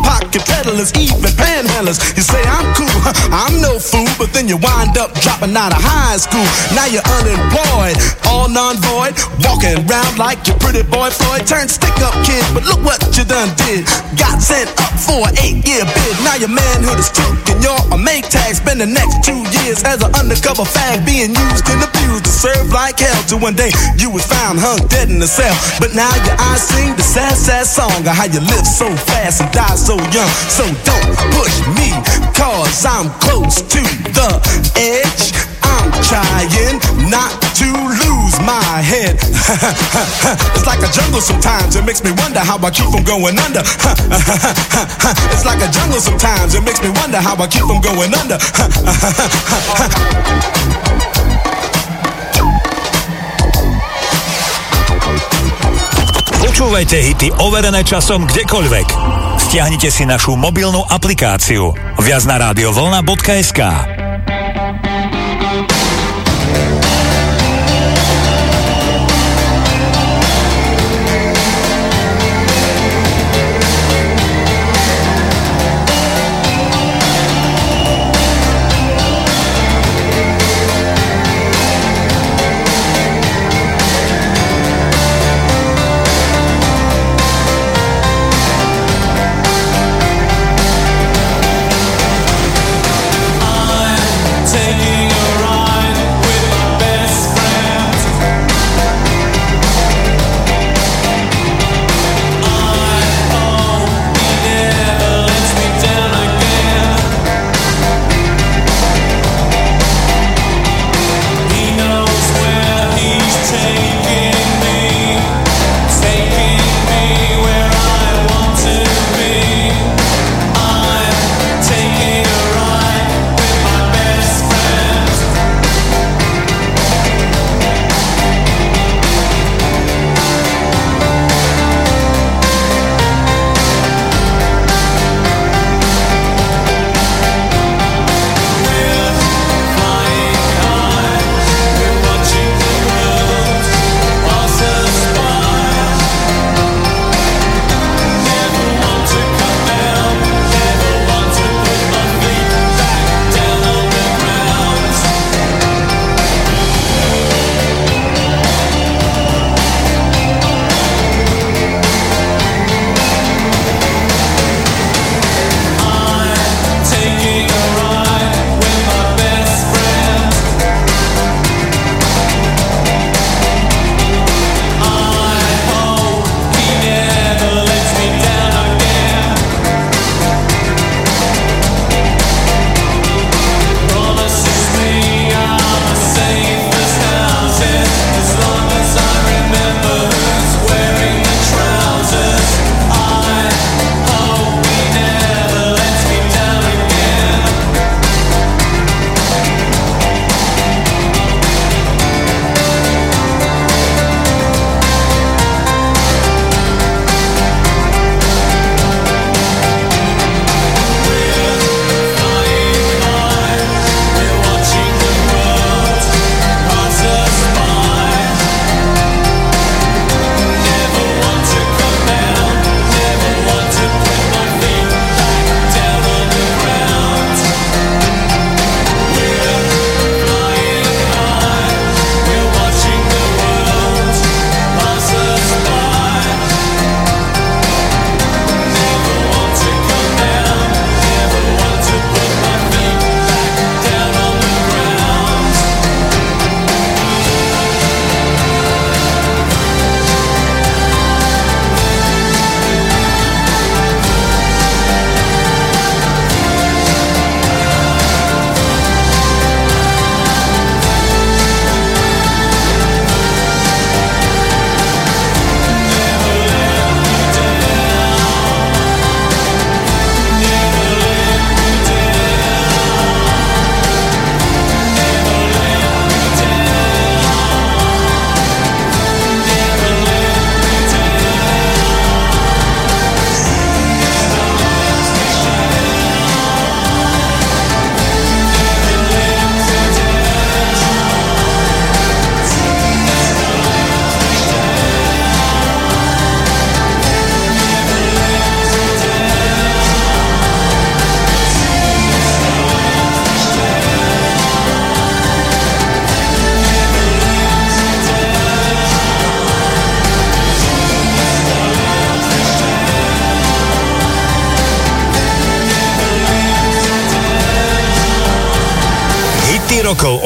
pickpocket peddlers, even panhandlers. You say I'm cool, I'm no fool, but then you wind up dropping out of high school. Now you're unemployed, all non-void, walking around like your pretty boy Floyd. Turned stick-up kid, but look what you done did. Got sent up for an eight-year bid. Now your manhood is and you're a make tag. Spend the next two years as an undercover fag, being used and abused to serve like hell. Till one day you was found hung dead in the cell. But now your eyes sing the sad, sad song of how you live so fast and die so young. So don't push me, cause I'm close to the edge. I'm trying not to lose my head. it's like a jungle sometimes, it makes me wonder how I keep from going under. it's like a jungle sometimes, it makes me wonder how I keep from going under. Počúvajte hity overené časom kdekoľvek. Stiahnite si našu mobilnú aplikáciu viac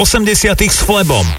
80 s Flebom,